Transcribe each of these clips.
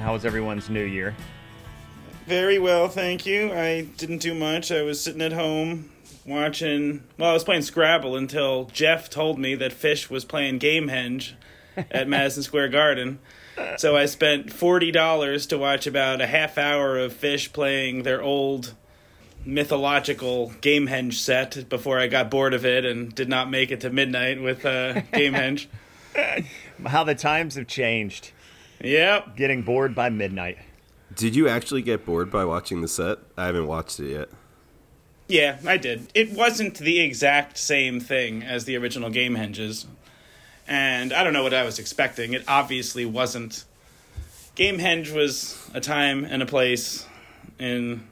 How was everyone's New Year? Very well, thank you. I didn't do much. I was sitting at home watching. Well, I was playing Scrabble until Jeff told me that Phish was playing Gamehenge at Madison Square Garden. So I spent forty dollars to watch about a half hour of Phish playing their old mythological Gamehenge set before I got bored of it and did not make it to midnight with uh, Gamehenge. How the times have changed. Yep. Getting bored by midnight. Did you actually get bored by watching the set? I haven't watched it yet. Yeah, I did. It wasn't the exact same thing as the original Gamehenges. And I don't know what I was expecting. It obviously wasn't. Gamehenge was a time and a place in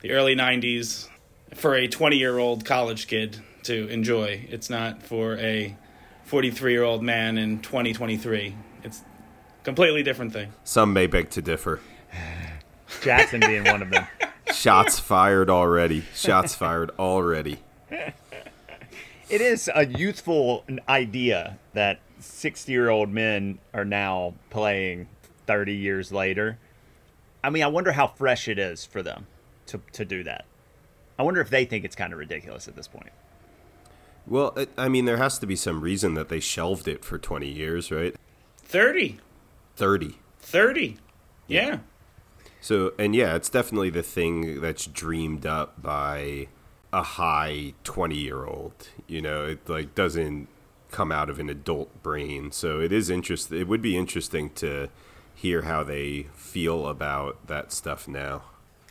the early 90s for a 20 year old college kid to enjoy. It's not for a 43 year old man in 2023. It's a completely different thing. Some may beg to differ. Jackson being one of them. Shots fired already. Shots fired already. It is a youthful idea that 60 year old men are now playing 30 years later. I mean, I wonder how fresh it is for them to, to do that. I wonder if they think it's kind of ridiculous at this point. Well, I mean, there has to be some reason that they shelved it for 20 years, right? 30. 30. 30. Yeah. So, and yeah, it's definitely the thing that's dreamed up by a high 20 year old. You know, it like doesn't come out of an adult brain. So it is interesting. It would be interesting to hear how they feel about that stuff now.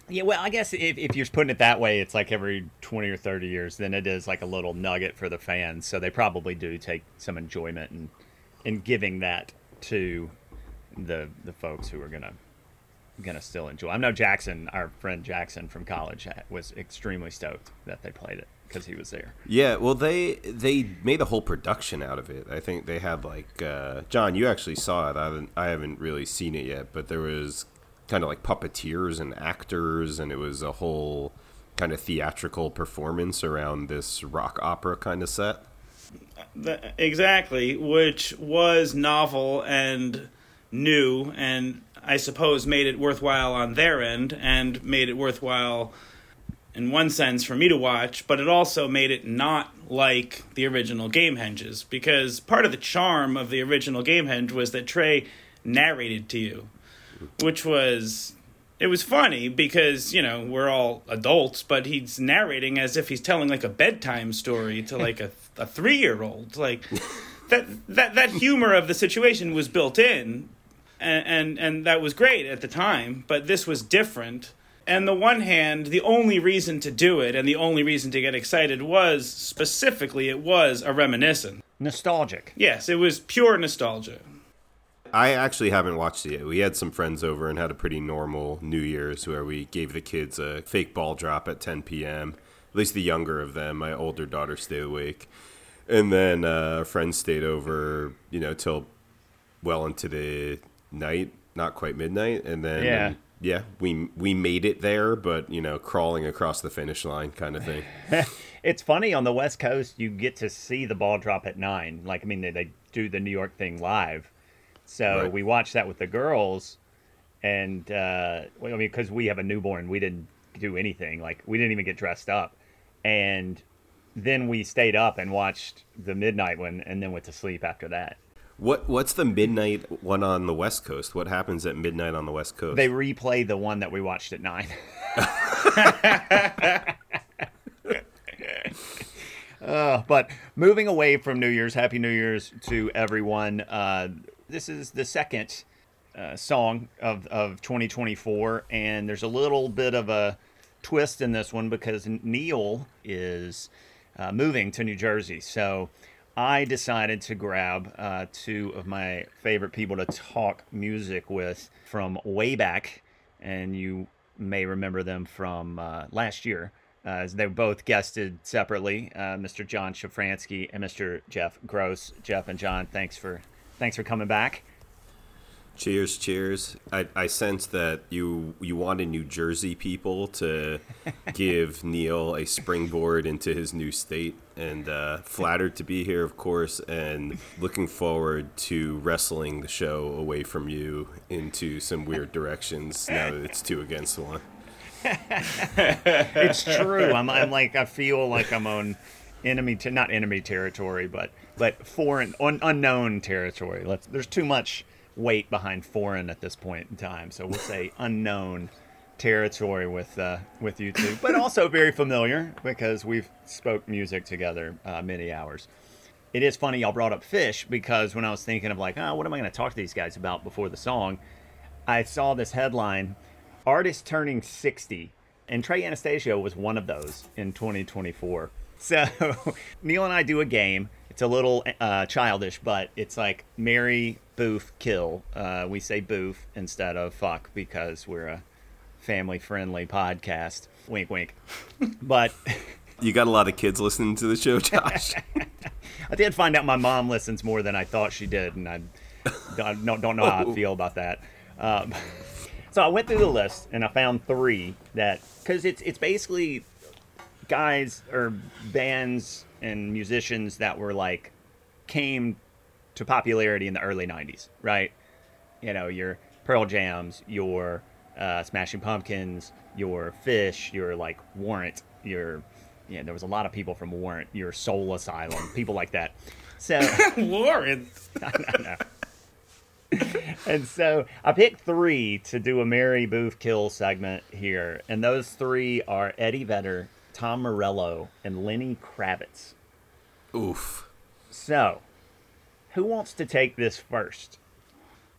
Yeah, well, I guess if, if you're putting it that way, it's like every 20 or 30 years, then it is like a little nugget for the fans. So they probably do take some enjoyment in, in giving that to the the folks who are going to gonna still enjoy. I know Jackson, our friend Jackson from college, was extremely stoked that they played it because he was there. Yeah, well, they they made a whole production out of it. I think they had like uh, John. You actually saw it. I haven't I haven't really seen it yet, but there was kind of like puppeteers and actors, and it was a whole kind of theatrical performance around this rock opera kind of set. The- exactly, which was novel and new, and I suppose made it worthwhile on their end, and made it worthwhile in one sense for me to watch, but it also made it not like the original Gamehenges because part of the charm of the original Gamehenge was that Trey narrated to you, which was. It was funny because, you know, we're all adults, but he's narrating as if he's telling like a bedtime story to like a, a three year old. Like that, that that humor of the situation was built in, and, and and that was great at the time. But this was different. And the one hand, the only reason to do it and the only reason to get excited was specifically it was a reminiscence. Nostalgic. Yes, it was pure nostalgia. I actually haven't watched it yet. We had some friends over and had a pretty normal New Year's where we gave the kids a fake ball drop at 10 p.m. At least the younger of them. My older daughter stayed awake. And then uh, friends stayed over, you know, till well into the night, not quite midnight. And then, Yeah. yeah, we we made it there, but you know, crawling across the finish line, kind of thing. It's funny on the West Coast, you get to see the ball drop at nine. Like, I mean, they, they do the New York thing live. So Right. we watched that with the girls. And, uh, well, I mean, because we have a newborn, we didn't do anything. Like, we didn't even get dressed up. And then we stayed up and watched the midnight one and then went to sleep after that. What what's the midnight one on the West Coast? What happens at midnight on the West Coast? They replay the one that we watched at nine. Uh, but moving away from New Year's, Happy New Year's to everyone. Uh, this is the second uh, song of, of 2024, and there's a little bit of a twist in this one because Neil is uh, moving to New Jersey. So I decided to grab uh, two of my favorite people to talk music with from way back, and you may remember them from uh, last year. Uh, as they both guested separately, uh, Mr. John Shafranski and Mr. Jeff Gross. Jeff and John, thanks for thanks for coming back. Cheers, cheers. I, I sense that you you wanted New Jersey people to give Neil a springboard into his new state, and uh, flattered to be here, of course, and looking forward to wrestling the show away from you into some weird directions now that it's two against one. it's true. I'm, I'm like I feel like I'm on enemy, te- not enemy territory, but but foreign, un- unknown territory. Let's. There's too much weight behind foreign at this point in time, so we'll say unknown territory with uh, with you two, but also very familiar because we've spoke music together uh, many hours. It is funny y'all brought up Phish because when I was thinking of like, oh, what am I going to talk to these guys about before the song, I saw this headline artist turning 60 and trey anastasio was one of those in 2024 so neil and i do a game it's a little uh, childish but it's like Mary boof kill. Uh, we say boof instead of fuck because we're a family friendly podcast. Wink wink. But You got a lot of kids listening to the show, Josh. i did find out my mom listens more than i thought she did and i don't, don't know how i feel about that. Um, so I went through the list and I found three that because it's it's basically guys or bands and musicians that were like came to popularity in the early '90s, right? You know, your Pearl Jams, your uh, Smashing Pumpkins, your Phish, your like Warrant, your yeah, there was a lot of people from Warrant, your Soul Asylum, people like that. So. I know. and so I picked three to do a Mary Boof Kill segment here, and those three are Eddie Vedder, Tom Morello, and Lenny Kravitz. Oof. So, who wants to take this first?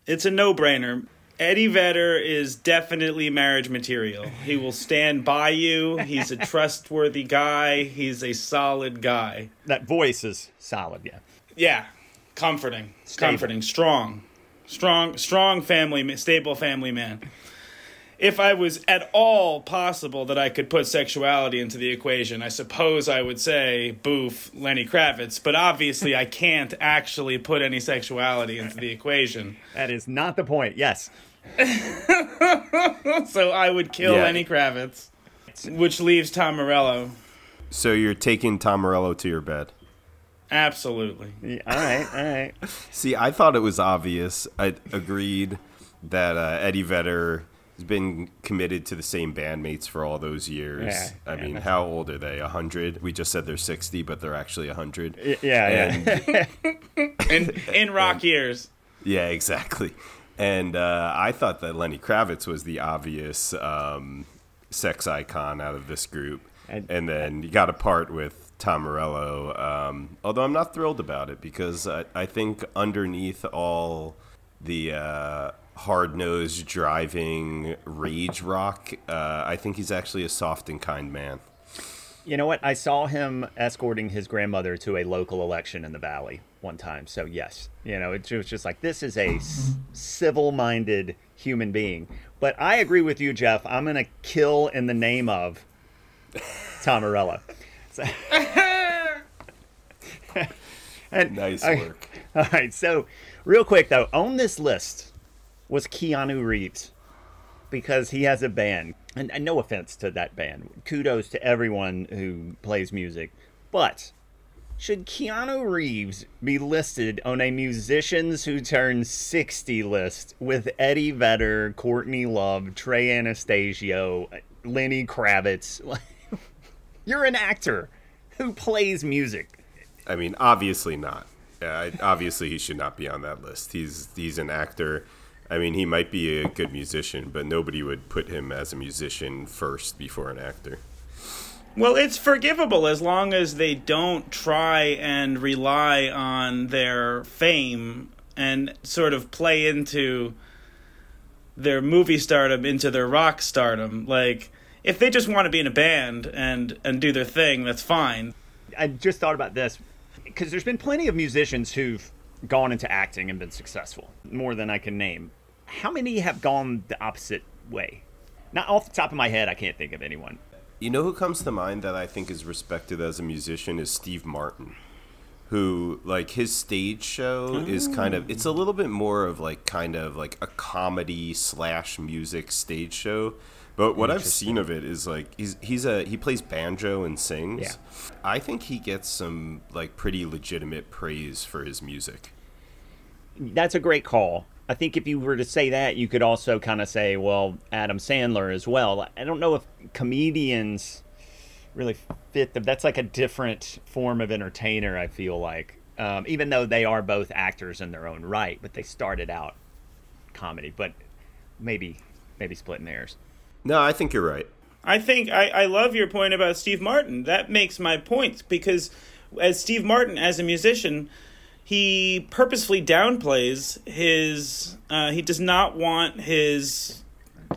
It's a no-brainer. Eddie Vedder is definitely marriage material. He will stand by you. He's a trustworthy guy. He's a solid guy. That voice is solid, yeah. Yeah, comforting, Stable. comforting, strong, strong, strong family, stable family man. If I was at all possible that I could put sexuality into the equation, I suppose I would say Boof, Lenny Kravitz. But obviously, I can't actually put any sexuality into the equation. That is not the point. Yes. So I would kill Yeah. Lenny Kravitz, which leaves Tom Morello. So you're taking Tom Morello to your bed. Absolutely. Yeah, All right, all right. See, I thought it was obvious. I agreed that uh, Eddie Vedder has been committed to the same bandmates for all those years. Yeah, I yeah, mean, how old are they? A hundred? We just said they're sixty, but they're actually a hundred. Y- Yeah, yeah. In in rock years. Yeah, exactly. And uh, I thought that Lenny Kravitz was the obvious um, sex icon out of this group. And- And, then you got to part with Tom Morello. Um, although I'm not thrilled about it because I, I think underneath all the uh, hard nosed driving rage rock, uh, I think he's actually a soft and kind man. You know what? I saw him escorting his grandmother to a local election in the valley one time. So yes, you know, it was just like this is a s- civil-minded human being. But I agree with you, Jeff. I'm gonna kill in the name of Tom Morello. So, and, Nice work. all right. So, real quick though, on this list was Keanu Reeves because he has a band. And, and no offense to that band. Kudos to everyone who plays music. But should Keanu Reeves be listed on a musicians who turn 60 list with Eddie Vedder, Courtney Love, Trey Anastasio, Lenny Kravitz? You're an actor who plays music. I mean, obviously not. I- obviously, he should not be on that list. He's he's an actor. I mean, he might be a good musician, but nobody would put him as a musician first before an actor. Well, it's forgivable as long as they don't try and rely on their fame and sort of play into their movie stardom into their rock stardom. Like if they just want to be in a band and and do their thing, that's fine. I just thought about this because there's been plenty of musicians who've gone into acting and been successful, more than I can name. How many have gone the opposite way? Not off the top of my head, I can't think of anyone. You know who comes to mind that I think is respected as a musician is Steve Martin. Who like his stage show is kind of it's a little bit more of like kind of like a comedy slash music stage show. But what I've seen of it is like he's he's a he plays banjo and sings. Yeah. I think he gets some like pretty legitimate praise for his music. That's a great call. I think if you were to say that, you could also kind of say, well, Adam Sandler as well. I don't know if comedians really fit them. That's like a different form of entertainer, I feel like. Um, even though they are both actors in their own right, but they started out comedy, but maybe maybe splitting hairs. No, I think you're right. I think I, I love your point about Steve Martin. That makes my point because as Steve Martin as a musician, he purposefully downplays his uh, he does not want his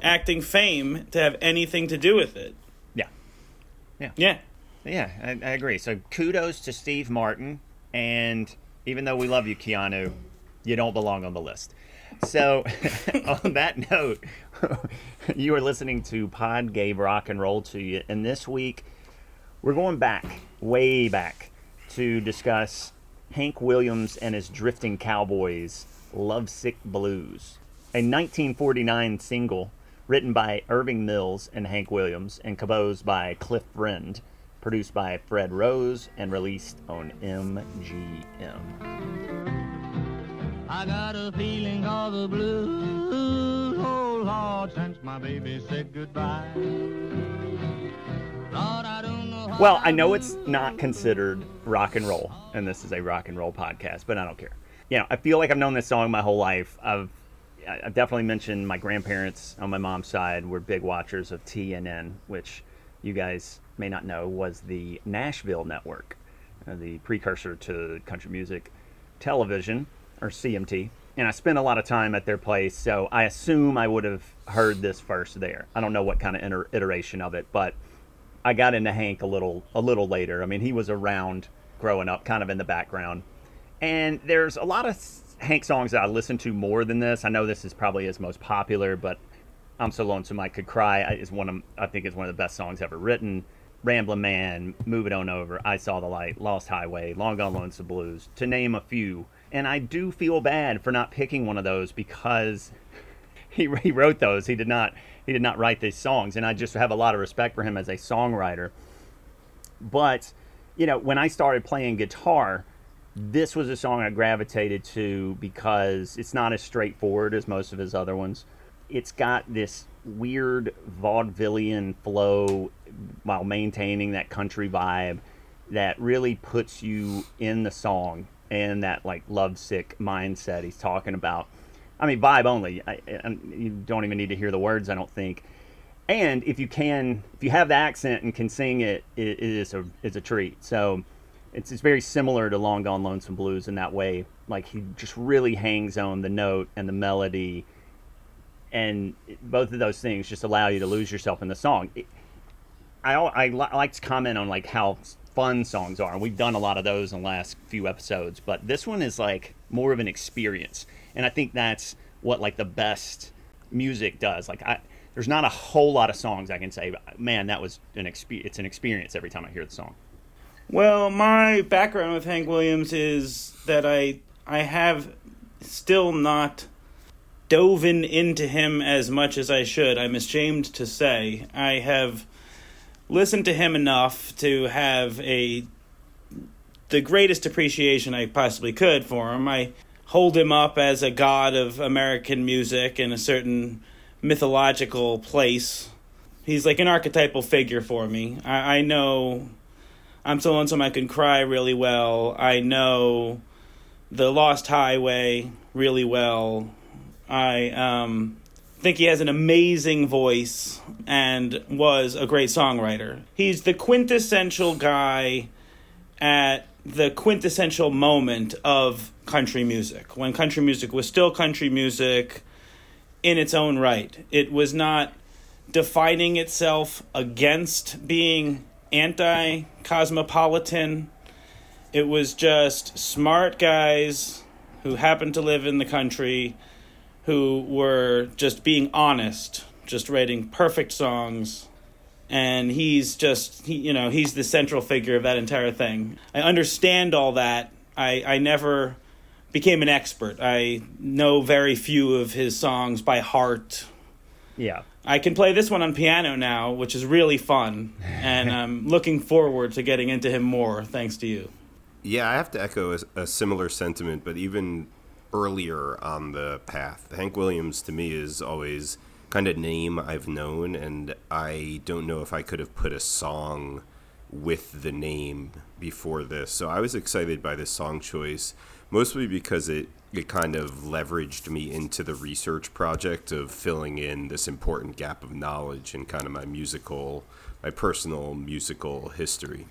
acting fame to have anything to do with it. Yeah, Yeah. yeah, I, I agree. So kudos to Steve Martin, and even though we love you, Keanu, you don't belong on the list. So, on that note, you are listening to Pod Gave Rock and Roll to you, and this week we're going back, way back, to discuss Hank Williams and his Drifting Cowboys' Lovesick Blues, a 1949 single written by Irving Mills and Hank Williams and composed by Cliff Friend, produced by Fred Rose, and released on MGM. I got a feeling of the blues, oh Lord, since my baby said goodbye. Lord, I don't Well, I know it's not considered rock and roll, and this is a rock and roll podcast, but I don't care. You know, I feel like I've known this song my whole life. I've I've definitely mentioned my grandparents on my mom's side were big watchers of TNN, which you guys may not know was the Nashville network, uh, the precursor to country music television or CMT. And I spent a lot of time at their place, so I assume I would have heard this first there. I don't know what kind of inter- iteration of it, but I got into Hank a little a little later. I mean, he was around growing up, kind of in the background. And there's a lot of Hank songs that I listen to more than this. I know this is probably his most popular, but I'm so lonesome I could cry is one of I think is one of the best songs ever written. Ramblin' Man, Move It On Over, I Saw the Light, Lost Highway, Long Gone Lonesome Blues, to name a few. And I do feel bad for not picking one of those because he, he wrote those. He did not he did not write these songs, and I just have a lot of respect for him as a songwriter. But you know, when I started playing guitar, this was a song I gravitated to because it's not as straightforward as most of his other ones. It's got this weird vaudevillian flow while maintaining that country vibe that really puts you in the song and that like lovesick mindset he's talking about. I mean, vibe only. I, I, you don't even need to hear the words, I don't think. And if you can, if you have the accent and can sing it, it, it is a it's a treat. So it's it's very similar to Long Gone Lonesome Blues in that way. Like he just really hangs on the note and the melody, and both of those things just allow you to lose yourself in the song. I, I like to comment on like how fun songs are, and we've done a lot of those in the last few episodes. But this one is like more of an experience, and I think that's what like the best music does. Like I, there's not a whole lot of songs I can say, man, that was an expe- It's an experience every time I hear the song. Well, my background with Hank Williams is that I I have still not doven into him as much as I should. I'm ashamed to say. I have listened to him enough to have a the greatest appreciation I possibly could for him. I hold him up as a god of American music in a certain mythological place. He's like an archetypal figure for me. I, I know I'm so lonesome I can cry really well. I know the Lost Highway really well. I um, think he has an amazing voice and was a great songwriter. He's the quintessential guy at the quintessential moment of country music when country music was still country music in its own right. It was not defining itself against being anti cosmopolitan. It was just smart guys who happened to live in the country who were just being honest, just writing perfect songs. And he's just, he, you know, he's the central figure of that entire thing. I understand all that. I, I never became an expert. I know very few of his songs by heart. Yeah. I can play this one on piano now, which is really fun, and I'm looking forward to getting into him more thanks to you. Yeah, I have to echo a, a similar sentiment, but even earlier on the path. Hank Williams to me is always kind of name I've known, and I don't know if I could have put a song with the name before this. So I was excited by this song choice, mostly because it it kind of leveraged me into the research project of filling in this important gap of knowledge in kind of my musical, my personal musical history.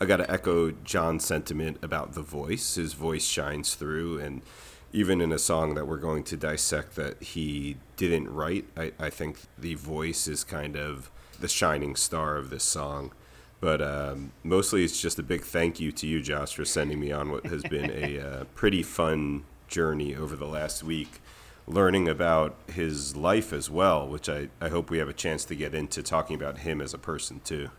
I got to echo John's sentiment about the voice. His voice shines through, and even in a song that we're going to dissect that he didn't write, I, I think the voice is kind of the shining star of this song. But um, mostly it's just a big thank you to you, Josh, for sending me on what has been a uh, pretty fun journey over the last week, learning about his life as well, which I, I hope we have a chance to get into talking about him as a person too.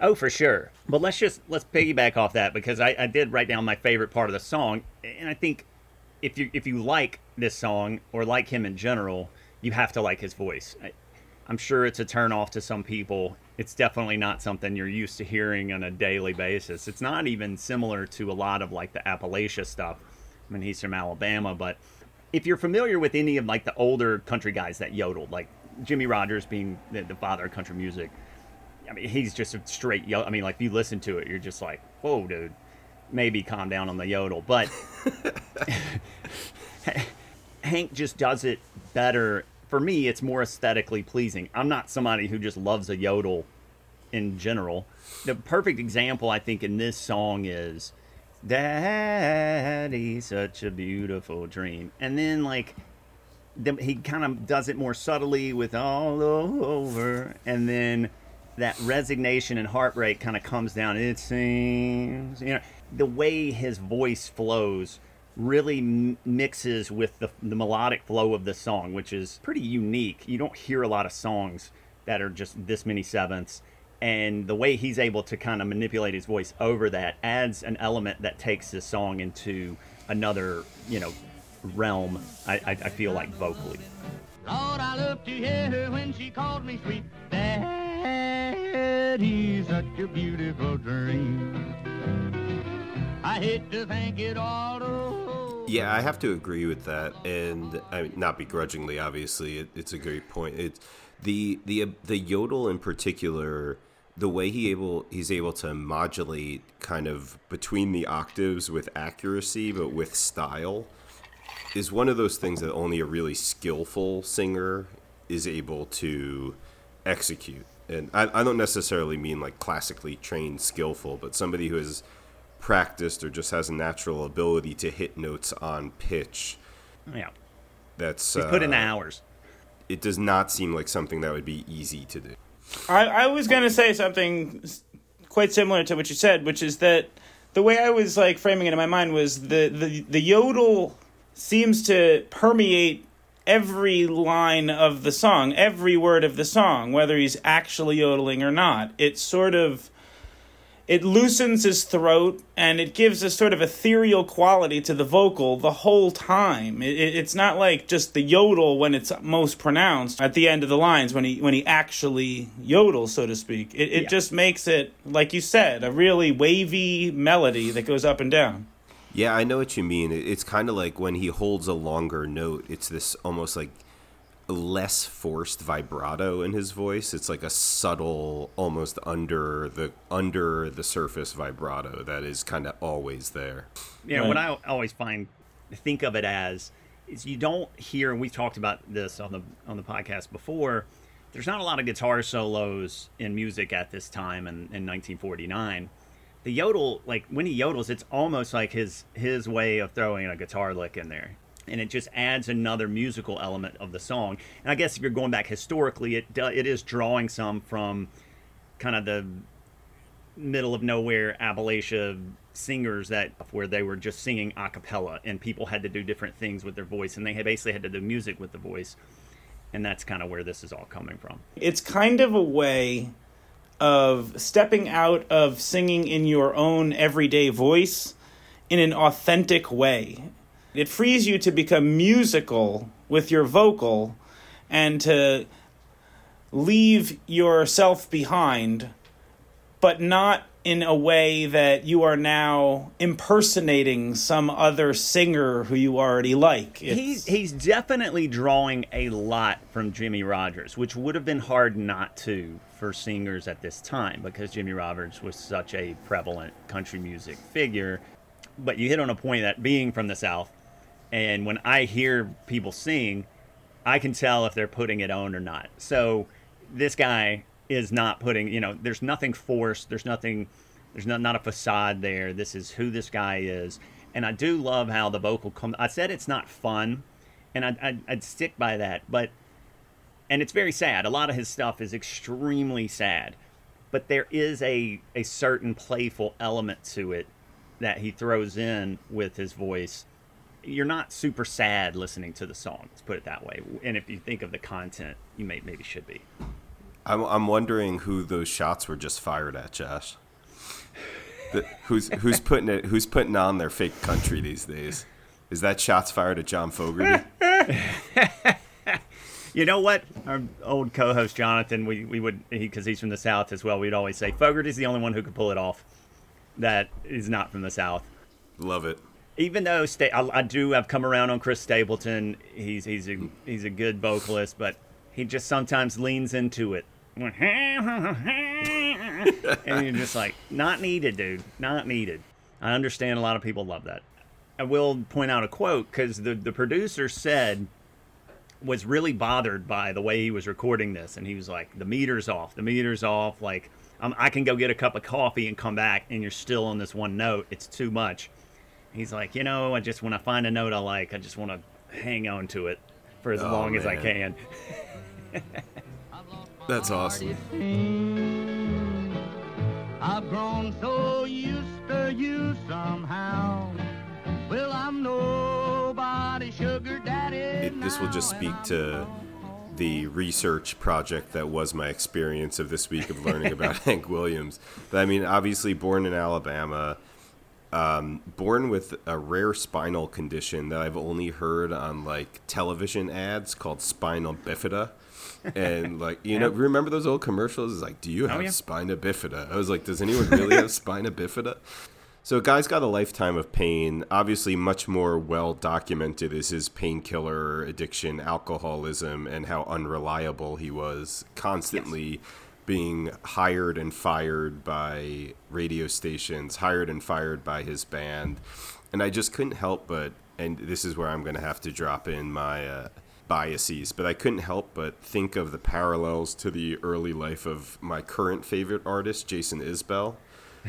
Oh, for sure. But let's just let's piggyback off that because I, I did write down my favorite part of the song, and I think if you if you like this song or like him in general, you have to like his voice. I'm sure it's a turnoff to some people. It's definitely not something you're used to hearing on a daily basis. It's not even similar to a lot of like the Appalachia stuff. I mean, he's from Alabama, but if you're familiar with any of like the older country guys that yodeled, like Jimmie Rodgers being the, the father of country music, I mean, he's just a straight yodel. I mean, like if you listen to it, you're just like, whoa, dude, maybe calm down on the yodel. But Hank just does it better. For me, it's more aesthetically pleasing. I'm not somebody who just loves a yodel in general. The perfect example, I think, in this song is Daddy, such a beautiful dream. And then, like, he kind of does it more subtly with all over. And then that resignation and heartbreak kind of comes down. It seems, you know, the way his voice flows really m- mixes with the, the melodic flow of the song, which is pretty unique. You don't hear a lot of songs that are just this many sevenths. And the way he's able to kind of manipulate his voice over that adds an element that takes the song into another, you know, realm. I, I, I feel like vocally. Lord, I love to hear her when she called me sweet. Such a beautiful dream. I hate to think it all over. Yeah, I have to agree with that, and I mean, not begrudgingly. Obviously, it, it's a great point. It's the the the yodel in particular. The way he able he's able to modulate kind of between the octaves with accuracy, but with style, is one of those things that only a really skillful singer is able to execute. And I, I don't necessarily mean like classically trained skillful, but somebody who has practiced or just has a natural ability to hit notes on pitch. Yeah. That's He's put in uh, hours. It does not seem like something that would be easy to do. I, I was going to say something quite similar to what you said, which is that the way I was like framing it in my mind was the, the, the yodel seems to permeate every line of the song, every word of the song, whether he's actually yodeling or not. It sort of it loosens his throat and it gives a sort of ethereal quality to the vocal the whole time. It, it- it's not like just the yodel when it's most pronounced at the end of the lines when he when he actually yodels, so to speak. It, it Yeah. just makes it, like you said, a really wavy melody that goes up and down. Yeah, I know what you mean. It's kind of like when he holds a longer note, it's this almost like less forced vibrato in his voice. It's like a subtle, almost under the under the surface vibrato that is kind of always there. you know what I always find think of it as is you don't hear and we've talked about this on the on the podcast before there's not a lot of guitar solos in music at this time in, in 1949 the yodel like when he yodels it's almost like his his way of throwing a guitar lick in there and it just adds another musical element of the song and i guess if you're going back historically it it is drawing some from kind of the middle of nowhere Appalachia singers that where they were just singing a cappella and people had to do different things with their voice and they had basically had to do music with the voice. And that's kind of where this is all coming from. It's kind of a way of stepping out of singing in your own everyday voice in an authentic way. It frees you to become musical with your vocal and to leave yourself behind, but not in a way that you are now impersonating some other singer who you already like. He's he's definitely drawing a lot from Jimmie Rodgers, which would have been hard not to for singers at this time because Jimmie Rodgers was such a prevalent country music figure. But you hit on a point that being from the South, and when I hear people sing, I can tell if they're putting it on or not. So this guy is not putting, you know, there's nothing forced. There's nothing, there's not, not a facade there. This is who this guy is. And I do love how the vocal comes. I said it's not fun, and I'd, I'd, I'd stick by that. But, and it's very sad. A lot of his stuff is extremely sad. But there is a, a certain playful element to it that he throws in with his voice. You're not super sad listening to the song. Let's put it that way. And if you think of the content, you may maybe should be. I'm, I'm wondering who those shots were just fired at, Josh. The, who's who's putting it? Who's putting on their fake country these days? Is that shots fired at John Fogerty? You know what? Our old co-host Jonathan, we, we would because he, he's from the South as well. We'd always say Fogerty's the only one who could pull it off. That is not from the South. Love it. Even though sta- I, I do have come around on Chris Stapleton, he's he's a he's a good vocalist, but he just sometimes leans into it, and you're just like, not needed, dude, not needed. I understand a lot of people love that. I will point out a quote because the the producer said was really bothered by the way he was recording this, and he was like, "The meter's off. The meter's off. Like, um, I can go get a cup of coffee and come back, and you're still on this one note. It's too much." He's like, "You know, I just when I find a note I like, I just want to hang on to it for as Oh, long as I can." That's awesome. I've grown so used to you somehow. Well, I'm nobody sugar daddy. It, this will just speak to the research project that was my experience of this week of learning about Hank Williams. But, I mean, obviously born in Alabama, um, born with a rare spinal condition that I've only heard on like television ads called spinal bifida. And like you know, remember those old commercials? It's like, do you have yeah. spina bifida? I was like, does anyone really have spina bifida? So, guy's got a lifetime of pain. Obviously, much more well documented is his painkiller addiction, alcoholism, and how unreliable he was, constantly being hired and fired by radio stations, hired and fired by his band. And I just couldn't help but, and this is where I'm going to have to drop in my uh, biases, but I couldn't help but think of the parallels to the early life of my current favorite artist, Jason Isbell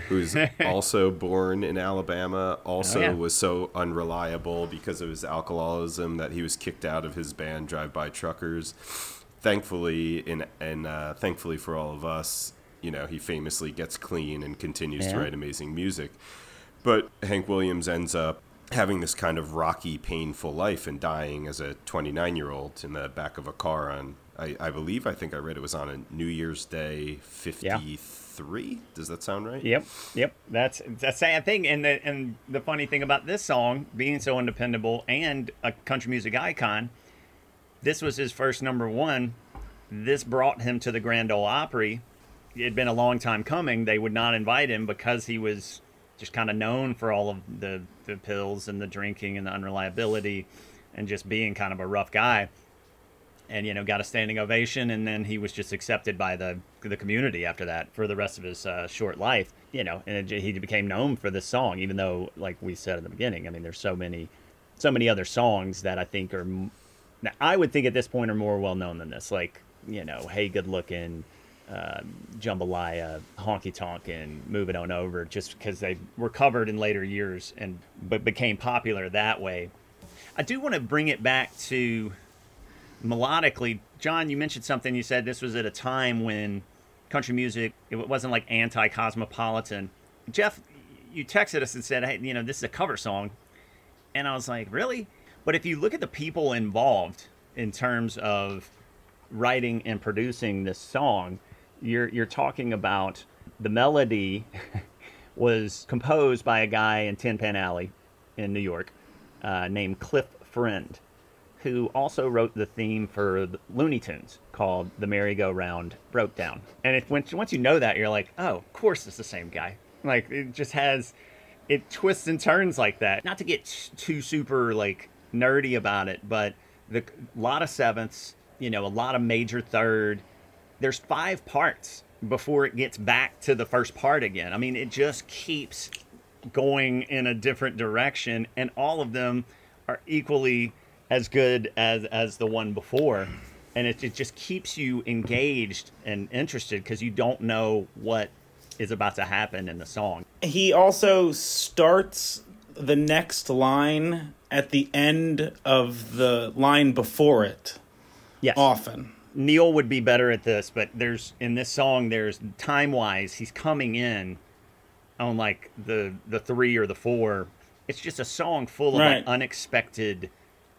who's also born in Alabama, also Oh, yeah. was so unreliable because of his alcoholism that he was kicked out of his band Drive By Truckers. Thankfully, in, and uh, thankfully for all of us, you know, he famously gets clean and continues to write amazing music. But Hank Williams ends up having this kind of rocky, painful life and dying as a 29 year old in the back of a car on, I, I believe, I think I read it was on a New Year's Day 53. Does that sound right? Yep, yep. That's that's a sad thing, and the and the funny thing about this song being so undependable and a country music icon, this was his first number one. This brought him to the Grand Ole Opry. It had been a long time coming. They would not invite him because he was just kind of known for all of the the pills and the drinking and the unreliability, and just being kind of a rough guy and you know got a standing ovation and then he was just accepted by the the community after that for the rest of his uh, short life you know and it, he became known for this song even though like we said at the beginning i mean there's so many so many other songs that i think are now, i would think at this point are more well known than this like you know hey good looking uh, jambalaya honky tonk and move it on over just because they were covered in later years and but became popular that way i do want to bring it back to melodically, John, you mentioned something. You said this was at a time when country music. It wasn't like anti cosmopolitan. Jeff, you texted us and said, "Hey, you know, this is a cover song," and I was like, "Really?" But if you look at the people involved in terms of writing and producing this song, you're you're talking about the melody was composed by a guy in Tin Pan Alley in New York uh, named Cliff Friend, who also wrote the theme for Looney Tunes called "The Merry-Go-Round Broke Down." And if once once you know that, you're like, "Oh, of course it's the same guy." Like it just has it twists and turns like that. Not to get too super like nerdy about it, but the lot of sevenths, you know, a lot of major third. There's five parts before it gets back to the first part again. I mean, it just keeps going in a different direction, and all of them are equally as good as as the one before. And it, it just keeps you engaged and interested because you don't know what is about to happen in the song. He also starts the next line at the end of the line before it. Yes. Often. Neil would be better at this, but there's in this song there's time wise he's coming in on like the the three or the four. It's just a song full of Right. like unexpected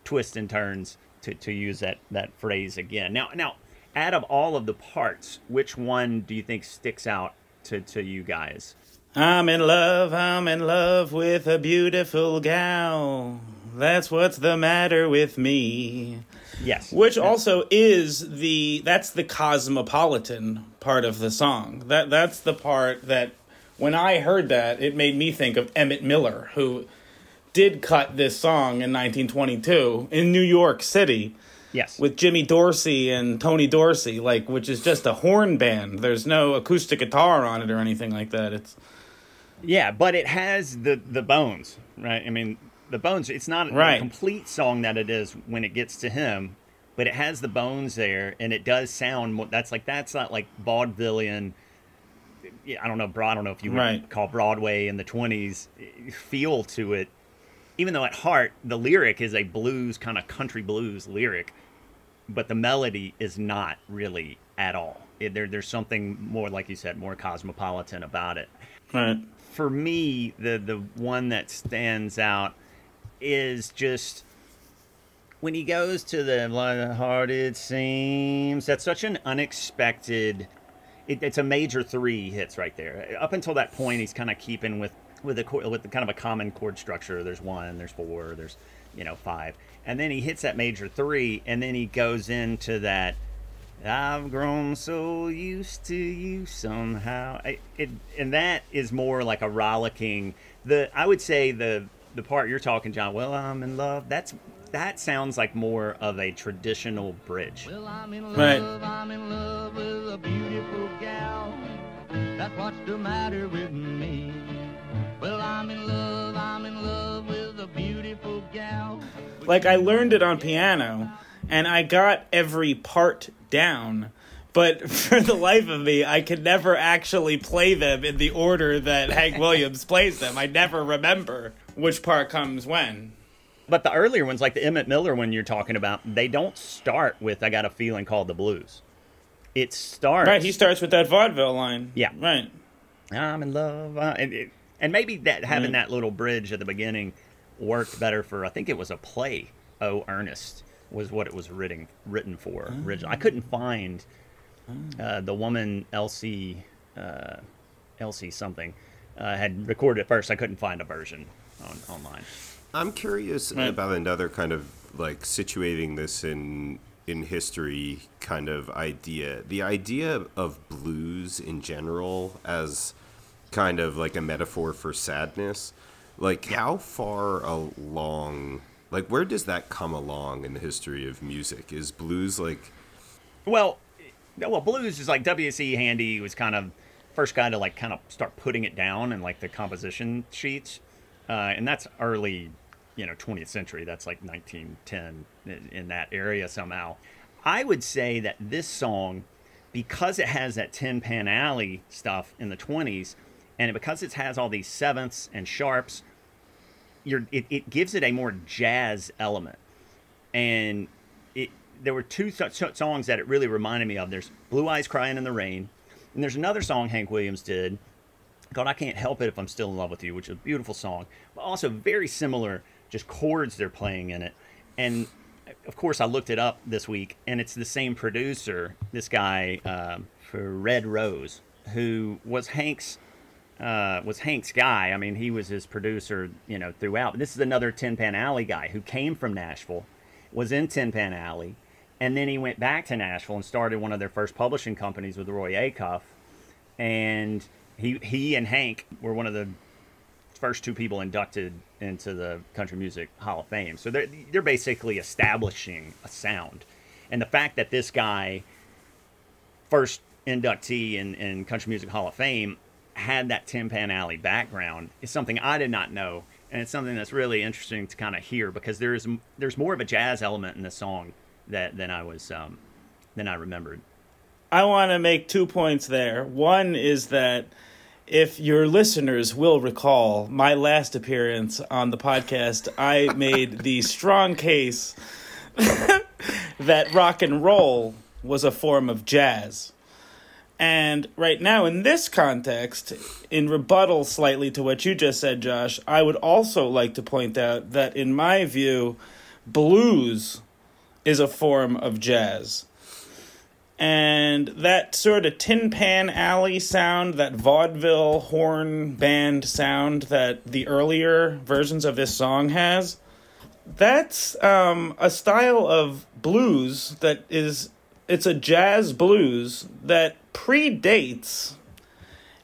twists and turns to, to use that, that phrase again. Now now out of all of the parts, which one do you think sticks out to, to you guys? I'm in love, I'm in love with a beautiful gal. That's what's the matter with me. Yes. Which also is the that's the cosmopolitan part of the song. That that's the part that when I heard that, it made me think of Emmett Miller, who did cut this song in 1922 in New York City yes. with Jimmy Dorsey and Tommy Dorsey, like which is just a horn band. There's no acoustic guitar on it or anything like that. It's Yeah, but it has the the bones, right? I mean, the bones. It's not Right. a complete song that it is when it gets to him, but it has the bones there, and it does sound. That's like that's not like vaudevillian. yeah, I don't know. I don't know if you would Right. call Broadway in the twenties feel to it. Even though at heart the lyric is a blues kind of country blues lyric, but the melody is not really at all. It, there, there's something more, like you said, more cosmopolitan about it right. For me, the the one that stands out is just when he goes to the "Like heart it seems. That's such an unexpected. It, it's a major three hits right there. Up until that point, he's kind of keeping with with a with the kind of a common chord structure. There's one, there's four, there's you know five, and then he hits that major three, and then he goes into that. I've grown so used to you somehow. I, it, and that is more like a rollicking. The I would say the the part you're talking, John. Well, I'm in love. That's that sounds like more of a traditional bridge. Well, I'm in love, Right. I'm in love with a beautiful gal. That's what's the matter with me. Well, I'm in love, I'm in love with a beautiful gal. Like I learned it on piano and I got every part down. But for the life of me, I could never actually play them in the order that Hank Williams plays them. I never remember which part comes when. But the earlier ones, like the Emmett Miller one you're talking about, they don't start with "I got a feeling" called the blues. It starts Right, he starts with that vaudeville line. Yeah. Right. I'm in love. Uh, and, it, and maybe that having Right. that little bridge at the beginning worked better for. I think it was a play. Oh, Ernest was what it was written written for originally. I couldn't find uh, the woman Elsie uh, Elsie something uh, had recorded it first. I couldn't find a version on, online. I'm curious Right. about another kind of like situating this in in history kind of idea. The idea of blues in general as kind of like a metaphor for sadness. Like how far along like where does that come along in the history of music? Is blues like Well, well, blues is like W.C. Handy was kind of first guy to like kind of start putting it down in like the composition sheets, uh, and that's early, you know, 20th century. That's like 1910 in, in that area somehow. I would say that this song, because it has that Tin Pan Alley stuff in the 20s, and because it has all these sevenths and sharps, you're, it, it gives it a more jazz element and it there were two so- so- songs that it really reminded me of. There's Blue Eyes Crying in the Rain, And there's another song Hank Williams did called I Can't Help It If I'm Still in Love with You, which is a beautiful song, but also very similar, just chords they're playing in it. And of course, I looked it up this week, and it's the same producer, this guy um, for Fred Rose, who was Hank's uh, was Hank's guy. I mean, he was his producer, you know, throughout. This is another Tin Pan Alley guy who came from Nashville, was in Tin Pan Alley, and then he went back to Nashville and started one of their first publishing companies with Roy Acuff. And he he and Hank were one of the first two people inducted into the Country Music Hall of Fame. So they're they're basically establishing a sound, and the fact that this guy, first inductee in, in Country Music Hall of Fame, had that Tin Pan Alley background is something I did not know, and it's something that's really interesting to kind of hear because there's there's more of a jazz element in the song that than I was um, than I remembered. I want to make two points there. One is that if your listeners will recall my last appearance on the podcast, I made the strong case that rock and roll was a form of jazz. And right now, in this context, in rebuttal slightly to what you just said, Josh, I would also like to point out that, in my view, blues is a form of jazz. And that sort of tin pan alley sound, that vaudeville horn band sound that the earlier versions of this song has, that's um, a style of blues that is it's a jazz blues that predates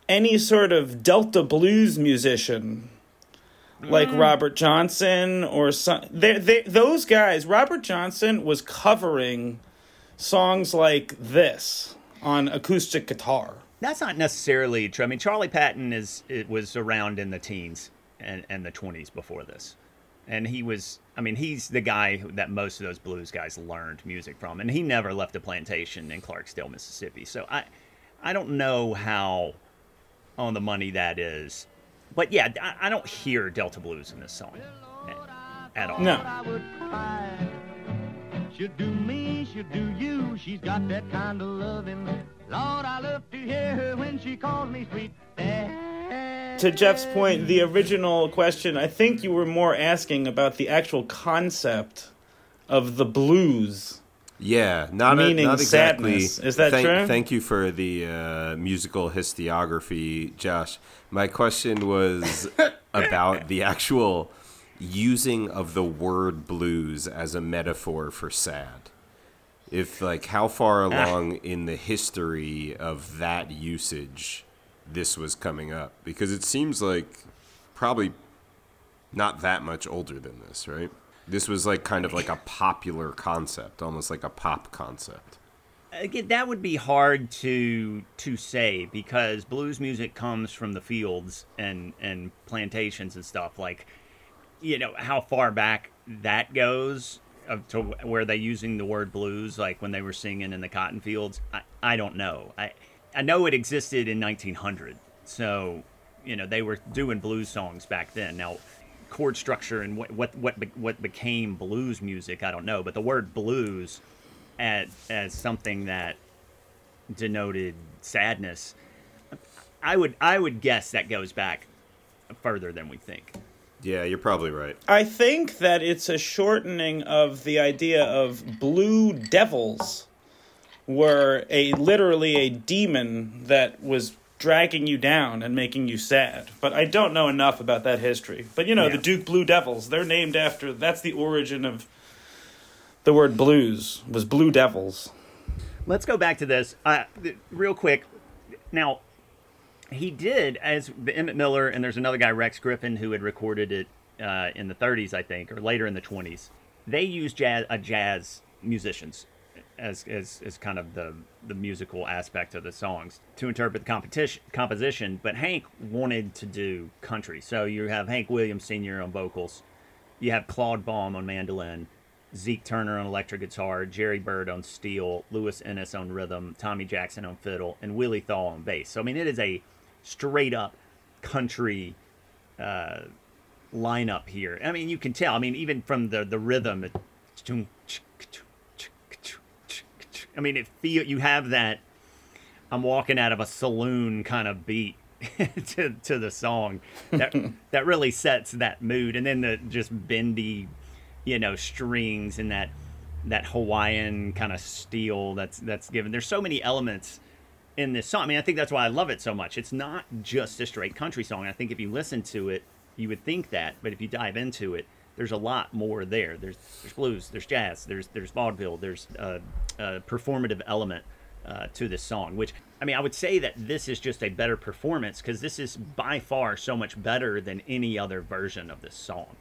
any sort of delta blues musician like mm. Robert Johnson or some they, they, those guys Robert Johnson was covering songs like this on acoustic guitar That's not necessarily true. I mean, Charlie Patton is it was around in the teens and, and the twenties before this, and he was. I mean, he's the guy that most of those blues guys learned music from, and he never left a plantation in Clarksdale, Mississippi. So I, I don't know how on the money that is, but yeah, I, I don't hear Delta blues in this song at- at all. No. I would cry. She'll do me, she'll do you. She's got that kind of loving. Lord, I love to hear her when she calls me sweet. To Jeff's point the original question I think you were more asking about the actual concept of the blues Yeah, not a, not exactly. sadness. Is that thank, true? Thank you for the uh, musical historiography, Josh. My question was about the actual using of the word blues as a metaphor for sad. If like how far along in the history of that usage this was coming up because it seems like probably not that much older than this, right? This was like kind of like a popular concept, almost like a pop concept. Again, that would be hard to to say because blues music comes from the fields and and plantations and stuff. Like, you know, how far back that goes to where they using the word blues, like when they were singing in the cotton fields. I, I don't know. I I know it existed in 1900, so you know they were doing blues songs back then. Now, chord structure and what what what, be- what became blues music, I don't know. But the word blues as as something that denoted sadness, I would I would guess that goes back further than we think. Yeah, you're probably right. I think that it's a shortening of the idea of blue devils were a literally a demon that was dragging you down and making you sad. But I don't know enough about that history. But you know, Yeah. the Duke Blue Devils, they're named after that's the origin of the word blues was blue devils. Let's go back to this uh, th- real quick. Now, he did as the Emmett Miller, and there's another guy, Rex Griffin, who had recorded it uh, in the 30s, I think, or later in the 20s. They used jazz, uh, jazz musicians as, as as kind of the the musical aspect of the songs to interpret the competition composition. But Hank wanted to do country, so you have Hank Williams Sr. on vocals, you have Claude Baum on mandolin, Zeke Turner on electric guitar, Jerry Byrd on steel, Louis Innis on rhythm, Tommy Jackson on fiddle, and Willie Thawl on bass. So I mean, it is a straight up country uh, lineup here. I mean, you can tell. I mean, even from the the rhythm, I mean, it feel you have that. I'm walking out of a saloon kind of beat to to the song that that really sets that mood. And then the just bendy you know strings and that that Hawaiian kind of steel that's that's given. There's so many elements in this song. I mean I think that's why I love it so much. It's not just a straight country song. I think if you listen to it you would think that. But if you dive into it there's a lot more there there's there's blues there's jazz there's there's vaudeville there's uh, a performative element uh, to this song. Which I mean, I would say that this is just a better performance because this is by far so much better than any other version of this song.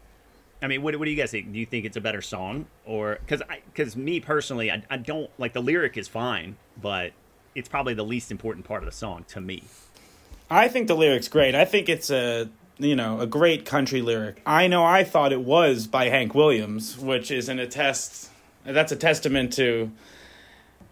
I mean, what, what do you guys think? Do you think it's a better song, or because because me personally, I, I don't like the lyric is fine, but it's probably the least important part of the song to me. I think the lyric's great. I think it's a you know a great country lyric. I know I thought it was by Hank Williams, which is an attest. That's a testament to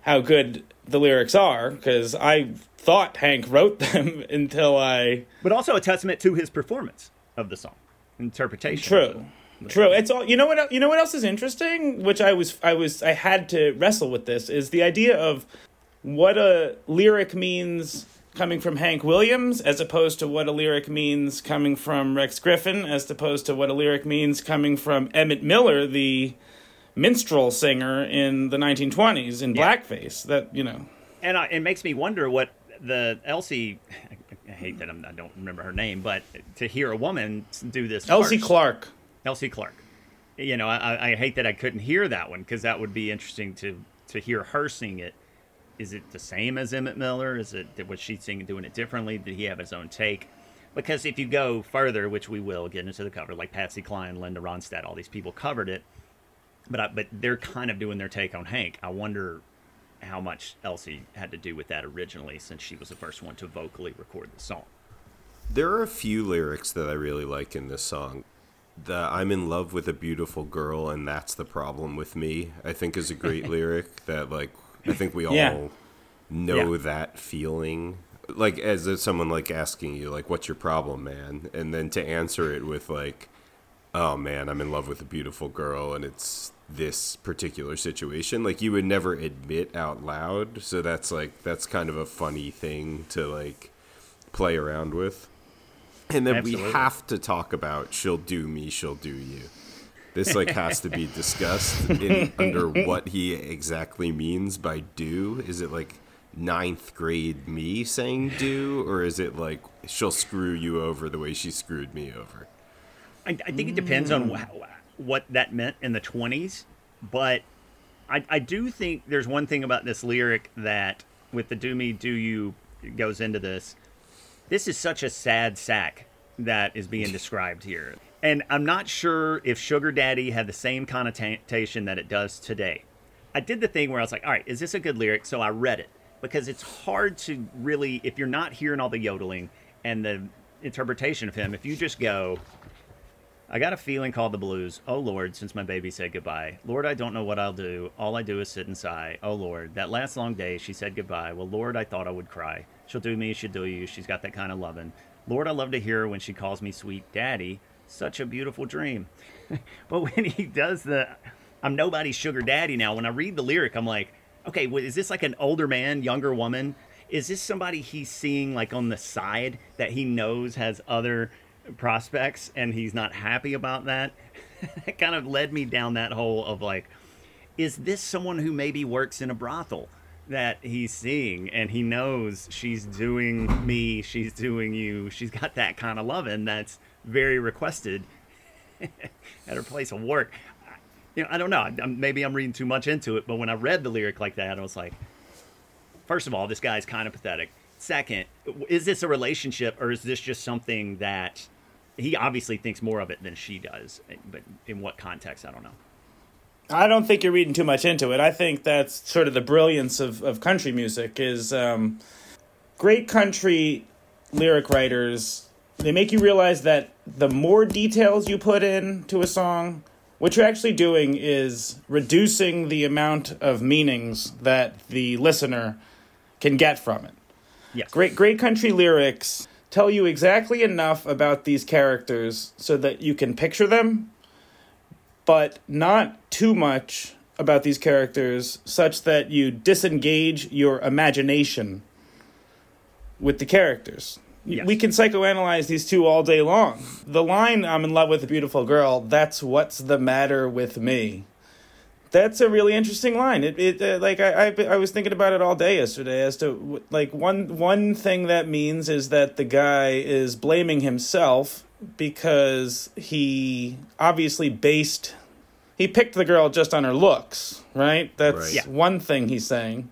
how good the lyrics are because I thought Hank wrote them until I. But also a testament to his performance of the song, interpretation. True, true. It's all you know. What you know? What else is interesting? Which I was, I was, I had to wrestle with this is the idea of what a lyric means coming from Hank Williams as opposed to what a lyric means coming from Rex Griffin as opposed to what a lyric means coming from Emmett Miller, the minstrel singer in the 1920s in Yeah. blackface. That you know, and I, it makes me wonder what the Elsie. I hate that I'm, I don't remember her name, but to hear a woman do this, Elsie first- Clark. Elsie Clark. You know, I, I hate that I couldn't hear that one because that would be interesting to to hear her sing it. Is it the same as Emmett Miller? Is it was she singing doing it differently? Did he have his own take? Because if you go further, which we will get into the cover, like Patsy Cline, Linda Ronstadt, all these people covered it, but I, but they're kind of doing their take on Hank. I wonder how much Elsie had to do with that originally, since she was the first one to vocally record the song. There are a few lyrics that I really like in this song. The I'm in love with a beautiful girl and that's the problem with me, I think is a great lyric that like I think we all Yeah. know Yeah. that feeling. Like as if someone like asking you like what's your problem, man? And then to answer it with like oh man, I'm in love with a beautiful girl and it's this particular situation like you would never admit out loud. So that's like that's kind of a funny thing to like play around with. And then we have to talk about she'll do me, she'll do you. This like has to be discussed in under what he exactly means by do. Is it like ninth grade me saying do, or is it like she'll screw you over the way she screwed me over? I, I think it depends on wh- what that meant in the 20s, but I, I do think there's one thing about this lyric that with the do me, do you goes into this. This is such a sad sack that is being described here. And I'm not sure if Sugar Daddy had the same connotation that it does today. I did the thing where I was like, all right, is this a good lyric? So I read it because it's hard to really, if you're not hearing all the yodeling and the interpretation of him, if you just go, I got a feeling called the blues. Oh Lord, since my baby said goodbye. Lord, I don't know what I'll do. All I do is sit and sigh. Oh Lord, that last long day she said goodbye. Well, Lord, I thought I would cry. She'll do me, she'll do you. She's got that kind of lovin'. Lord, I love to hear her when she calls me sweet daddy. Such a beautiful dream. but when he does the I'm nobody's sugar daddy now, when I read the lyric, I'm like, okay, well, is this like an older man, younger woman? Is this somebody he's seeing like on the side that he knows has other prospects and he's not happy about that? that kind of led me down that hole of like, is this someone who maybe works in a brothel that he's seeing and he knows she's doing me, she's doing you, she's got that kind of loving that's very requested at her place of work. You know, I don't know. Maybe I'm reading too much into it, but when I read the lyric like that, I was like, first of all, this guy's kind of pathetic. Second, is this a relationship or is this just something that he obviously thinks more of it than she does? But in what context, I don't know. I don't think you're reading too much into it. I think that's sort of the brilliance of, of country music is um, great country lyric writers. They make you realize that the more details you put into a song, what you're actually doing is reducing the amount of meanings that the listener can get from it. Yes. Great, great country lyrics tell you exactly enough about these characters so that you can picture them, but not too much about these characters such that you disengage your imagination with the characters. Yes. We can psychoanalyze these two all day long. The line "I'm in love with a beautiful girl," that's what's the matter with me. That's a really interesting line. It, it uh, like I, I I was thinking about it all day yesterday as to like one one thing that means is that the guy is blaming himself because he obviously based he picked the girl just on her looks, right? That's Right. One thing he's saying.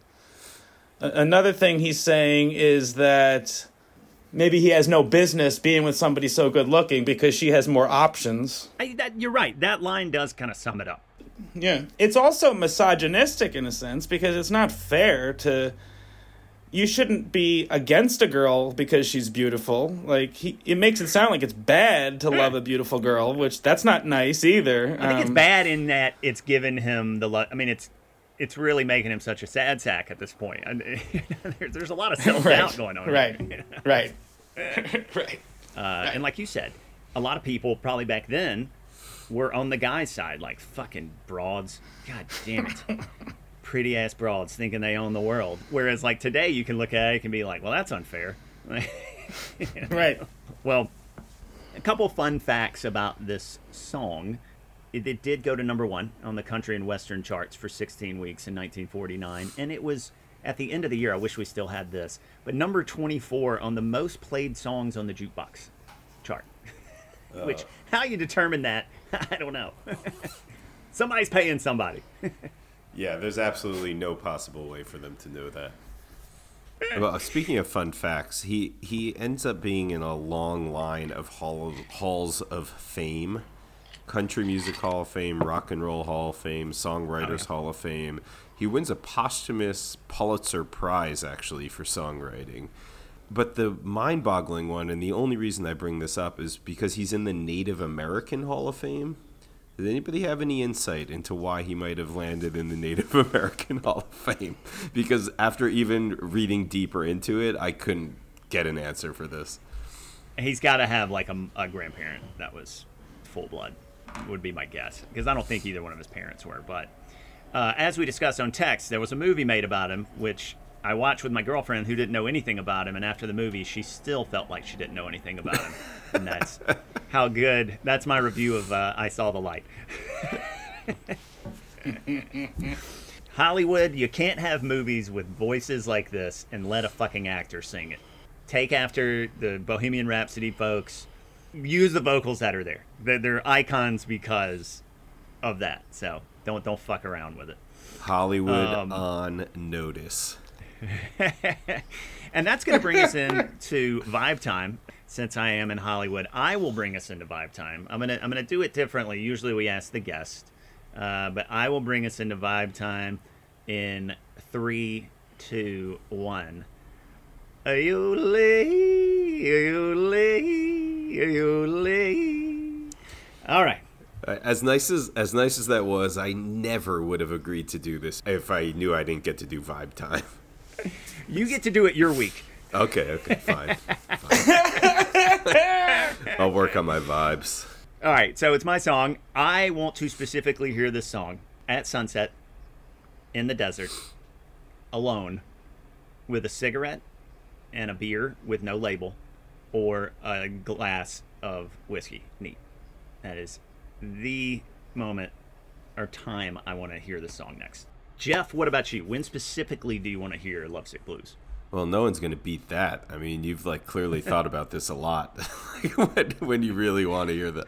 A- Another thing he's saying is that maybe he has no business being with somebody so good looking because she has more options. I, that, you're right. That line does kind of sum it up. Yeah. It's also misogynistic in a sense because it's not fair to you shouldn't be against a girl because she's beautiful. Like he, it makes it sound like it's bad to love a beautiful girl, which that's not nice either. I think it's Um, bad in that it's given him the. I mean, it's it's really making him such a sad sack at this point. And there's, there's a lot of self doubt Right. going on. Right. here. Right. right. Uh, And like you said, a lot of people probably back then were on the guy's side, like fucking broads. God damn it. Pretty ass broads thinking they own the world. Whereas like today you can look at it and be like, well, that's unfair. Right. Well, a couple fun facts about this song. It, it did go to number one on the country and western charts for 16 weeks in 1949, and it was at the end of the year. I wish we still had this, but number 24 on the most played songs on the jukebox chart. Which, uh. how you determine that, I don't know. Somebody's paying somebody. Yeah, there's absolutely no possible way for them to know that. Eh. Well, speaking of fun facts, he he ends up being in a long line of hall, halls of fame, country music hall of fame, rock and roll hall of fame, songwriters oh, hall of fame. He wins a posthumous Pulitzer Prize actually for songwriting. But the mind-boggling one, and the only reason I bring this up is because he's in the Native American Hall of Fame. Does anybody have any insight into why he might have landed in the Native American Hall of Fame? Because after even reading deeper into it, I couldn't get an answer for this. He's got to have like a, a grandparent that was full blood, would be my guess. Because I don't think either one of his parents were. But uh, as we discussed on text, there was a movie made about him, which I watched with my girlfriend who didn't know anything about him. And after the movie, she still felt like she didn't know anything about him. and that's how good. That's my review of uh, I Saw the Light. Hollywood, you can't have movies with voices like this and let a fucking actor sing it. Take after the Bohemian Rhapsody folks. Use the vocals that are there. They're, they're icons because of that. So don't don't fuck around with it. Hollywood Um, on notice. And that's going to bring us in to vibe time. Since I am in Hollywood, I will bring us into vibe time. I'm gonna I'm gonna do it differently. Usually we ask the guest, uh, but I will bring us into vibe time in three, two, one. All right. As nice as as nice as that was, I never would have agreed to do this if I knew I didn't get to do vibe time. You get to do it your week. Okay, okay, fine. fine. I'll work on my vibes. All right, so it's my song. I want to specifically hear this song at sunset in the desert, alone, with a cigarette and a beer with no label, or a glass of whiskey neat. That is the moment or time I want to hear the song next. Jeff, what about you? When specifically do you want to hear Lovesick Blues? Well, no one's gonna beat that. I mean, you've like clearly thought about this a lot when, when you really want to hear that.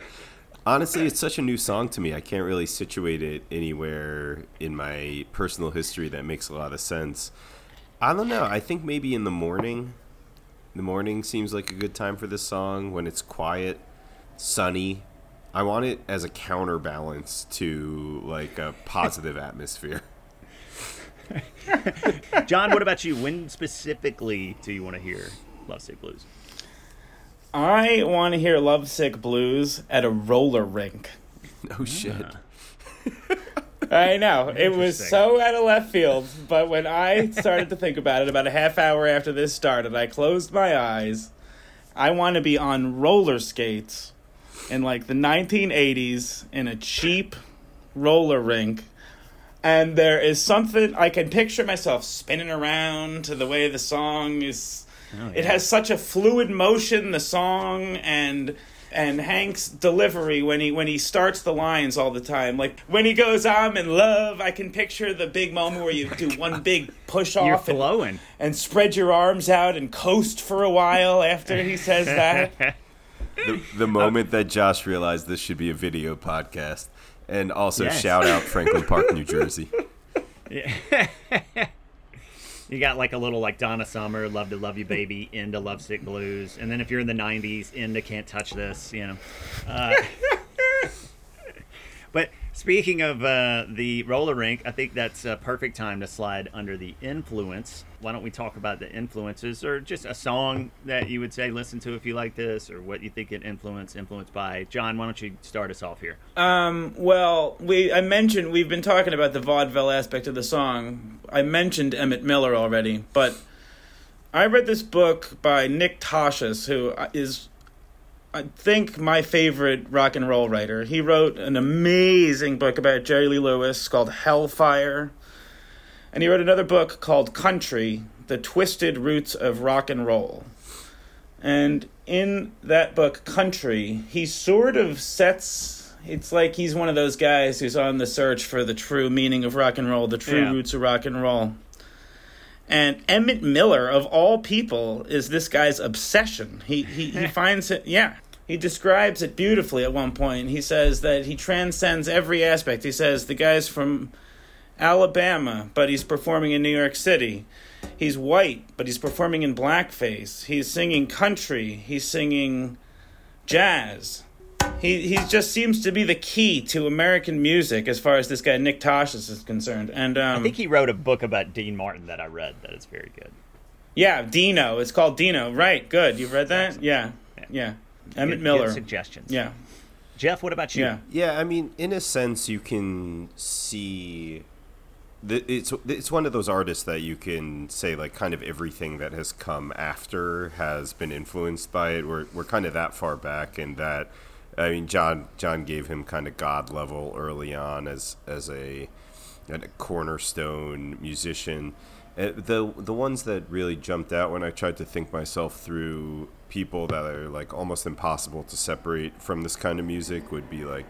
Honestly, it's such a new song to me. I can't really situate it anywhere in my personal history that makes a lot of sense. I don't know. I think maybe in the morning. The morning seems like a good time for this song when it's quiet, sunny. I want it as a counterbalance to like a positive atmosphere. John, what about you? When specifically do you want to hear Lovesick Blues? I want to hear Lovesick Blues at a roller rink. No oh, shit. I know. It was so out of left field, but when I started to think about it, about a half hour after this started, I closed my eyes. I want to be on roller skates in like the 1980s in a cheap roller rink. And there is something I can picture myself spinning around to the way the song is oh, it has such a fluid motion. The song and and Hank's delivery when he when he starts the lines all the time, like when he goes, "I'm in love." I can picture the big moment where you oh do one big push You're off and, flowing. and spread your arms out and coast for a while after he says that. The, the moment that Josh realized this should be a video podcast, and also Yes. shout out Franklin Park, New Jersey. You got like a little like Donna Summer, Love to Love You Baby, into Lovesick Blues, and then if you're in the '90s, into Can't Touch This, you know. Uh, but speaking of uh, the roller rink, I think that's a perfect time to slide under the influence. Why don't we talk about the influences, or just a song that you would say listen to if you like this, or what you think it influenced, influenced by? John, why don't you start us off here? Um, well, we I mentioned we've been talking about the vaudeville aspect of the song. I mentioned Emmett Miller already, but I read this book by Nick Tosches, who is I think my favorite rock and roll writer. He wrote an amazing book about Jerry Lee Lewis called Hellfire. And he wrote another book called Country: The Twisted Roots of Rock and Roll. And in that book, Country, he sort of sets. It's like he's one of those guys who's on the search for the true meaning of rock and roll, the true Yeah. roots of rock and roll. And Emmett Miller, of all people, is this guy's obsession. He he, he finds it. Yeah, he describes it beautifully at one point. He says that he transcends every aspect. He says the guy's from Alabama, but he's performing in New York City. He's white, but he's performing in blackface. He's singing country. He's singing jazz. He he just seems to be the key to American music as far as this guy Nick Tosches is concerned. And um, I think he wrote a book about Dean Martin that I read that is very good. yeah, Dino. It's called Dino. Right. Good. You've read that? Yeah. Yeah. Emmett Good- Miller. good suggestions. Yeah. Jeff, what about you? Yeah. Yeah, I mean, in a sense, you can see. It's it's one of those artists that you can say like kind of everything that has come after has been influenced by it. We're we're kind of that far back, and that I mean, John John gave him kind of god level early on as as a, a cornerstone musician. Uh, the the ones that really jumped out when I tried to think myself through people that are like almost impossible to separate from this kind of music would be like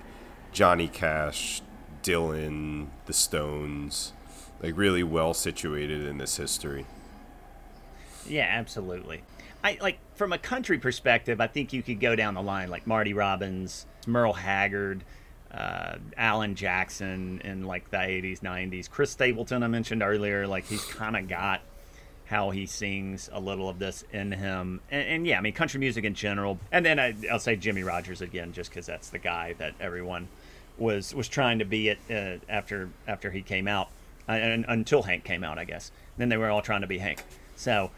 Johnny Cash, Dylan, the Stones, like really well situated in this history. Yeah, absolutely. I like from a country perspective. I think you could go down the line like Marty Robbins, Merle Haggard, uh, Alan Jackson in like the '80s, '90s. Chris Stapleton, I mentioned earlier. Like he's kind of got how he sings a little of this in him, and, and yeah, I mean country music in general. And then I, I'll say Jimmie Rodgers again, just because that's the guy that everyone was was trying to be it uh, after after he came out, and, until Hank came out, I guess. Then they were all trying to be Hank. So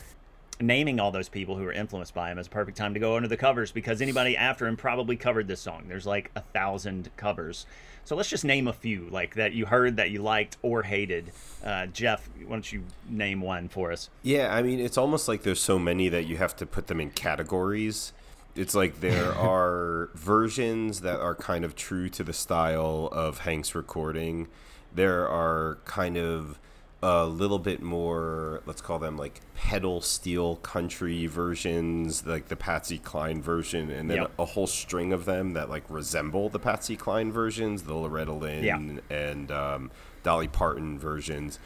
naming all those people who were influenced by him is a perfect time to go under the covers because anybody after him probably covered this song. There's like a thousand covers. So let's just name a few like that you heard that you liked or hated. Uh, Jeff, why don't you name one for us? Yeah, I mean, it's almost like there's so many that you have to put them in categories. It's like there are versions that are kind of true to the style of Hank's recording. There are kind of a little bit more, let's call them like pedal steel country versions, like the Patsy Cline version, and then Yep. a whole string of them that like resemble the Patsy Cline versions, the Loretta Lynn Yeah. and um, Dolly Parton versions.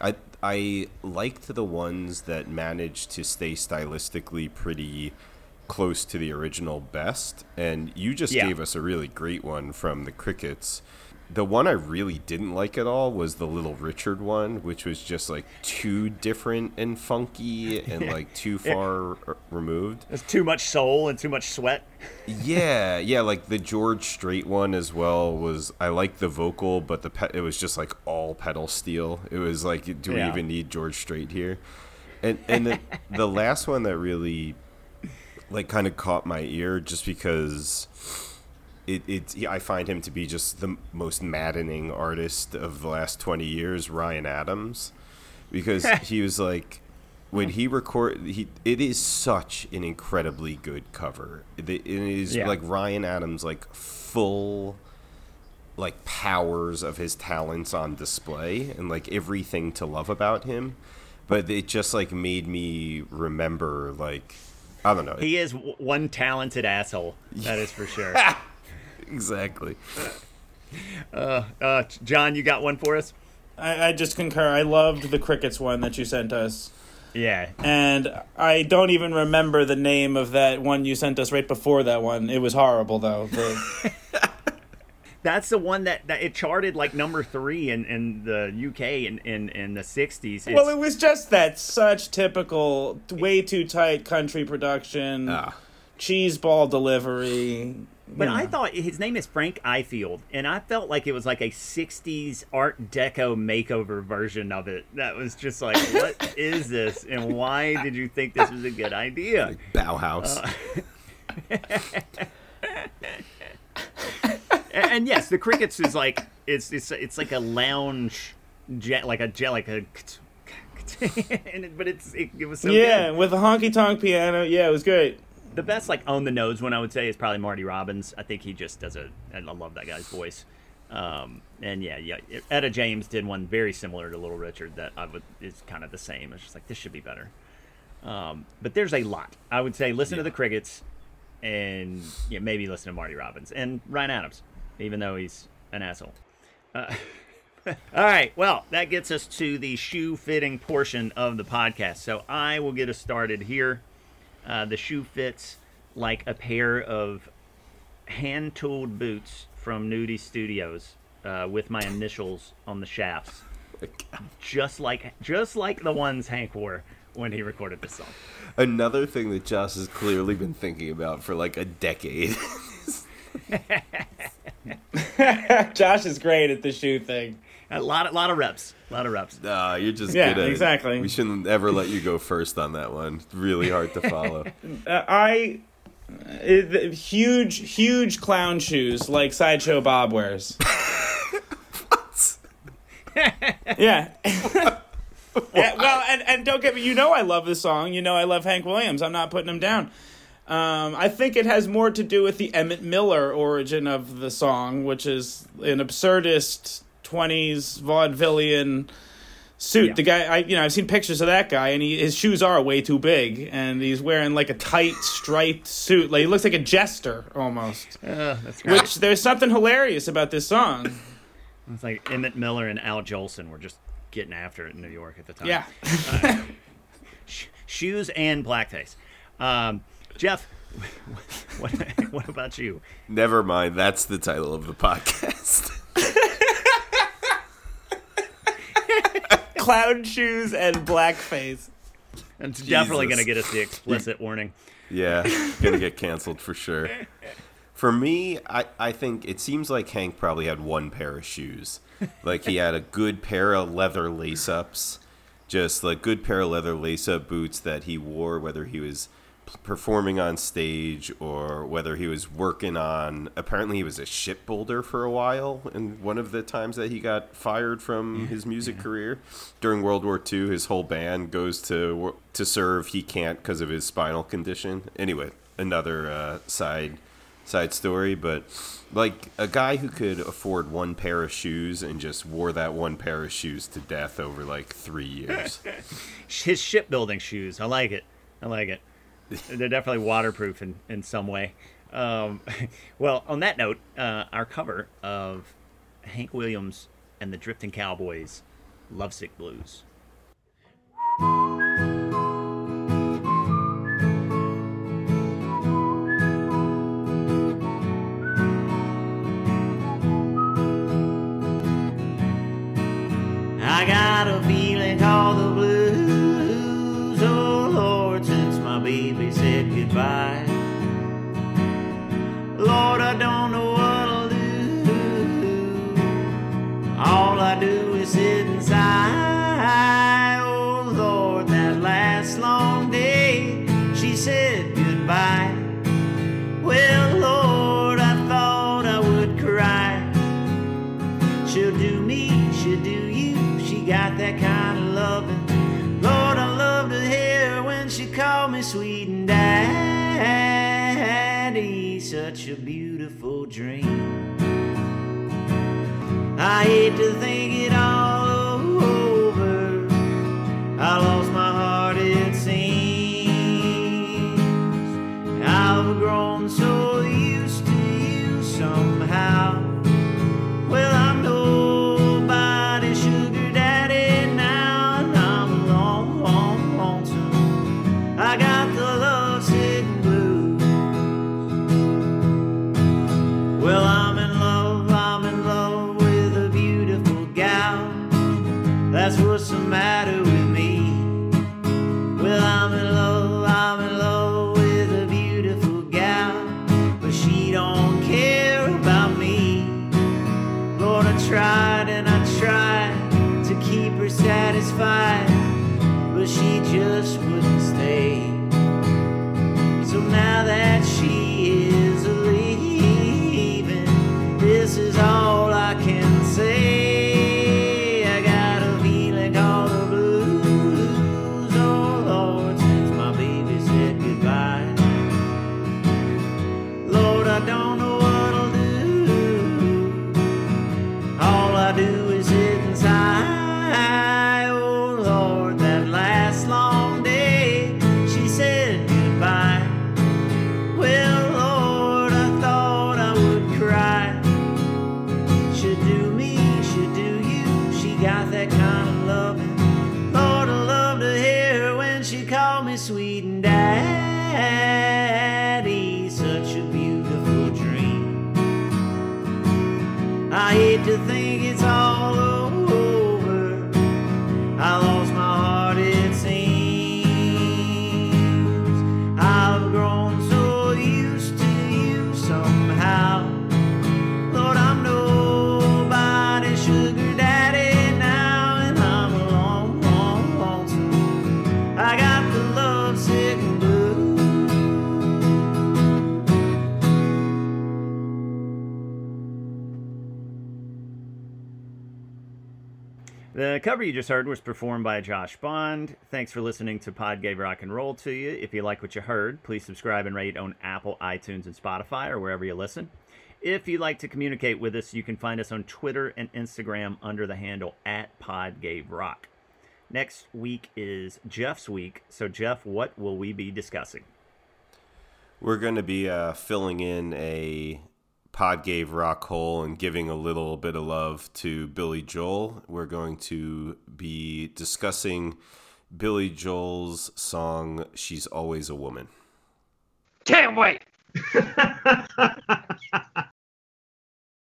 I I liked the ones that managed to stay stylistically pretty close to the original best, and you just Yeah. gave us a really great one from the Crickets. The one I really didn't like at all was the Little Richard one, which was just like too different and funky and like too far r- removed. There's too much soul and too much sweat. Yeah, yeah, like the George Strait one as well was. I like the vocal, but the pe- it was just like all pedal steel. It was like, do Yeah. we even need George Strait here? And and the the last one that really like kind of caught my ear just because it it I find him to be just the most maddening artist of the last twenty years, Ryan Adams, because he was like when he record he it is such an incredibly good cover. It, it is Yeah. like Ryan Adams like full like powers of his talents on display and like everything to love about him. but it just like made me remember like I don't know He is one talented asshole. That is for sure. exactly. uh, John, you got one for us? I, I just concur. I loved the crickets one that you sent us. Yeah. And I don't even remember the name of that one you sent us right before that one. It was horrible though. The, That's the one that, that it charted like number three in, in the UK in, in, in the 60s. well, it was just that such typical, way too tight country production, Ah. cheese ball delivery. But you I thought his name is Frank Ifield, and I felt like it was like a '60s Art Deco makeover version of it. That was just like, what is this, and why did you think this was a good idea? Bauhaus. Uh, and, and yes, the Crickets is like it's it's it's like a lounge, jet, like a jet, like a. but it's it, it was so yeah, good. with a honky tonk piano. Yeah, it was great. The best like on the nose one I would say is probably Marty Robbins. I think he just does a. and I love that guy's voice. Um, and yeah, yeah, Etta James did one very similar to Little Richard that I would is kind of the same. It's just like this should be better. Um, but there's a lot. I would say listen to the Crickets, and yeah, maybe listen to Marty Robbins and Ryan Adams, even though he's an asshole. Uh, all right, well, that gets us to the shoe fitting portion of the podcast. So I will get us started here. Uh, the shoe fits like a pair of hand tooled boots from Nudie Studios uh, with my initials on the shafts, just like just like the ones Hank wore when he recorded this song. Another thing that Josh has clearly been thinking about for like a decade. Josh is great at the shoe thing. A lot, a lot of reps, a lot of reps. Nah, you're just Yeah, good at it. exactly. We shouldn't ever let you go first on that one. Really hard to follow. Uh, I uh, huge, huge clown shoes like sideshow Bob wears. yeah. Yeah, well, and, and don't get me. You know, I love this song. You know, I love Hank Williams. I'm not putting him down. Um, I think it has more to do with the Emmett Miller origin of the song, which is an absurdist '20s vaudevillian suit. Yeah. The guy, I you know, I've seen pictures of that guy, and he, his shoes are way too big, and he's wearing like a tight striped suit. Like he looks like a jester almost. Uh, that's great. Which there's something hilarious about this song. It's like Emmett Miller and Al Jolson were just getting after it in New York at the time. Yeah. Sh- shoes and blackface. Um, Jeff, what, what about you? Never mind. That's the title of the podcast. Clown shoes and blackface. It's definitely Jesus. going to get us the explicit warning. Yeah, gonna get canceled for sure. For me, I, I think it seems like Hank probably had one pair of shoes. Like he had a good pair of leather lace ups, just like good pair of leather lace up boots that he wore whether he was p- performing on stage or whether he was working on. Apparently, he was a shipbuilder for a while, and one of the times that he got fired from his music career during World War II, his whole band goes to to serve. He can't because of his spinal condition. Anyway, another uh, side side story, but like a guy who could afford one pair of shoes and just wore that one pair of shoes to death over like three years. His shipbuilding shoes. I like it. I like it. They're definitely waterproof in, in some way. Um, well, on that note, uh, our cover of Hank Williams and the Drifting Cowboys, Lovesick Blues. I got a feeling called the blues. Dream. I hate to think I don't The cover you just heard was performed by Josh Bond. Thanks for listening to Pod Gave Rock and Roll to you. If you like what you heard, please subscribe and rate on Apple, iTunes, and Spotify or wherever you listen. If you'd like to communicate with us, you can find us on Twitter and Instagram under the handle at Pod Gave Rock. Next week is Jeff's week. So, Jeff, what will we be discussing? We're going to be uh, filling in a pod gave rock hole and giving a little bit of love to Billy Joel. We're going to be discussing Billy Joel's song "She's Always a Woman." Can't wait.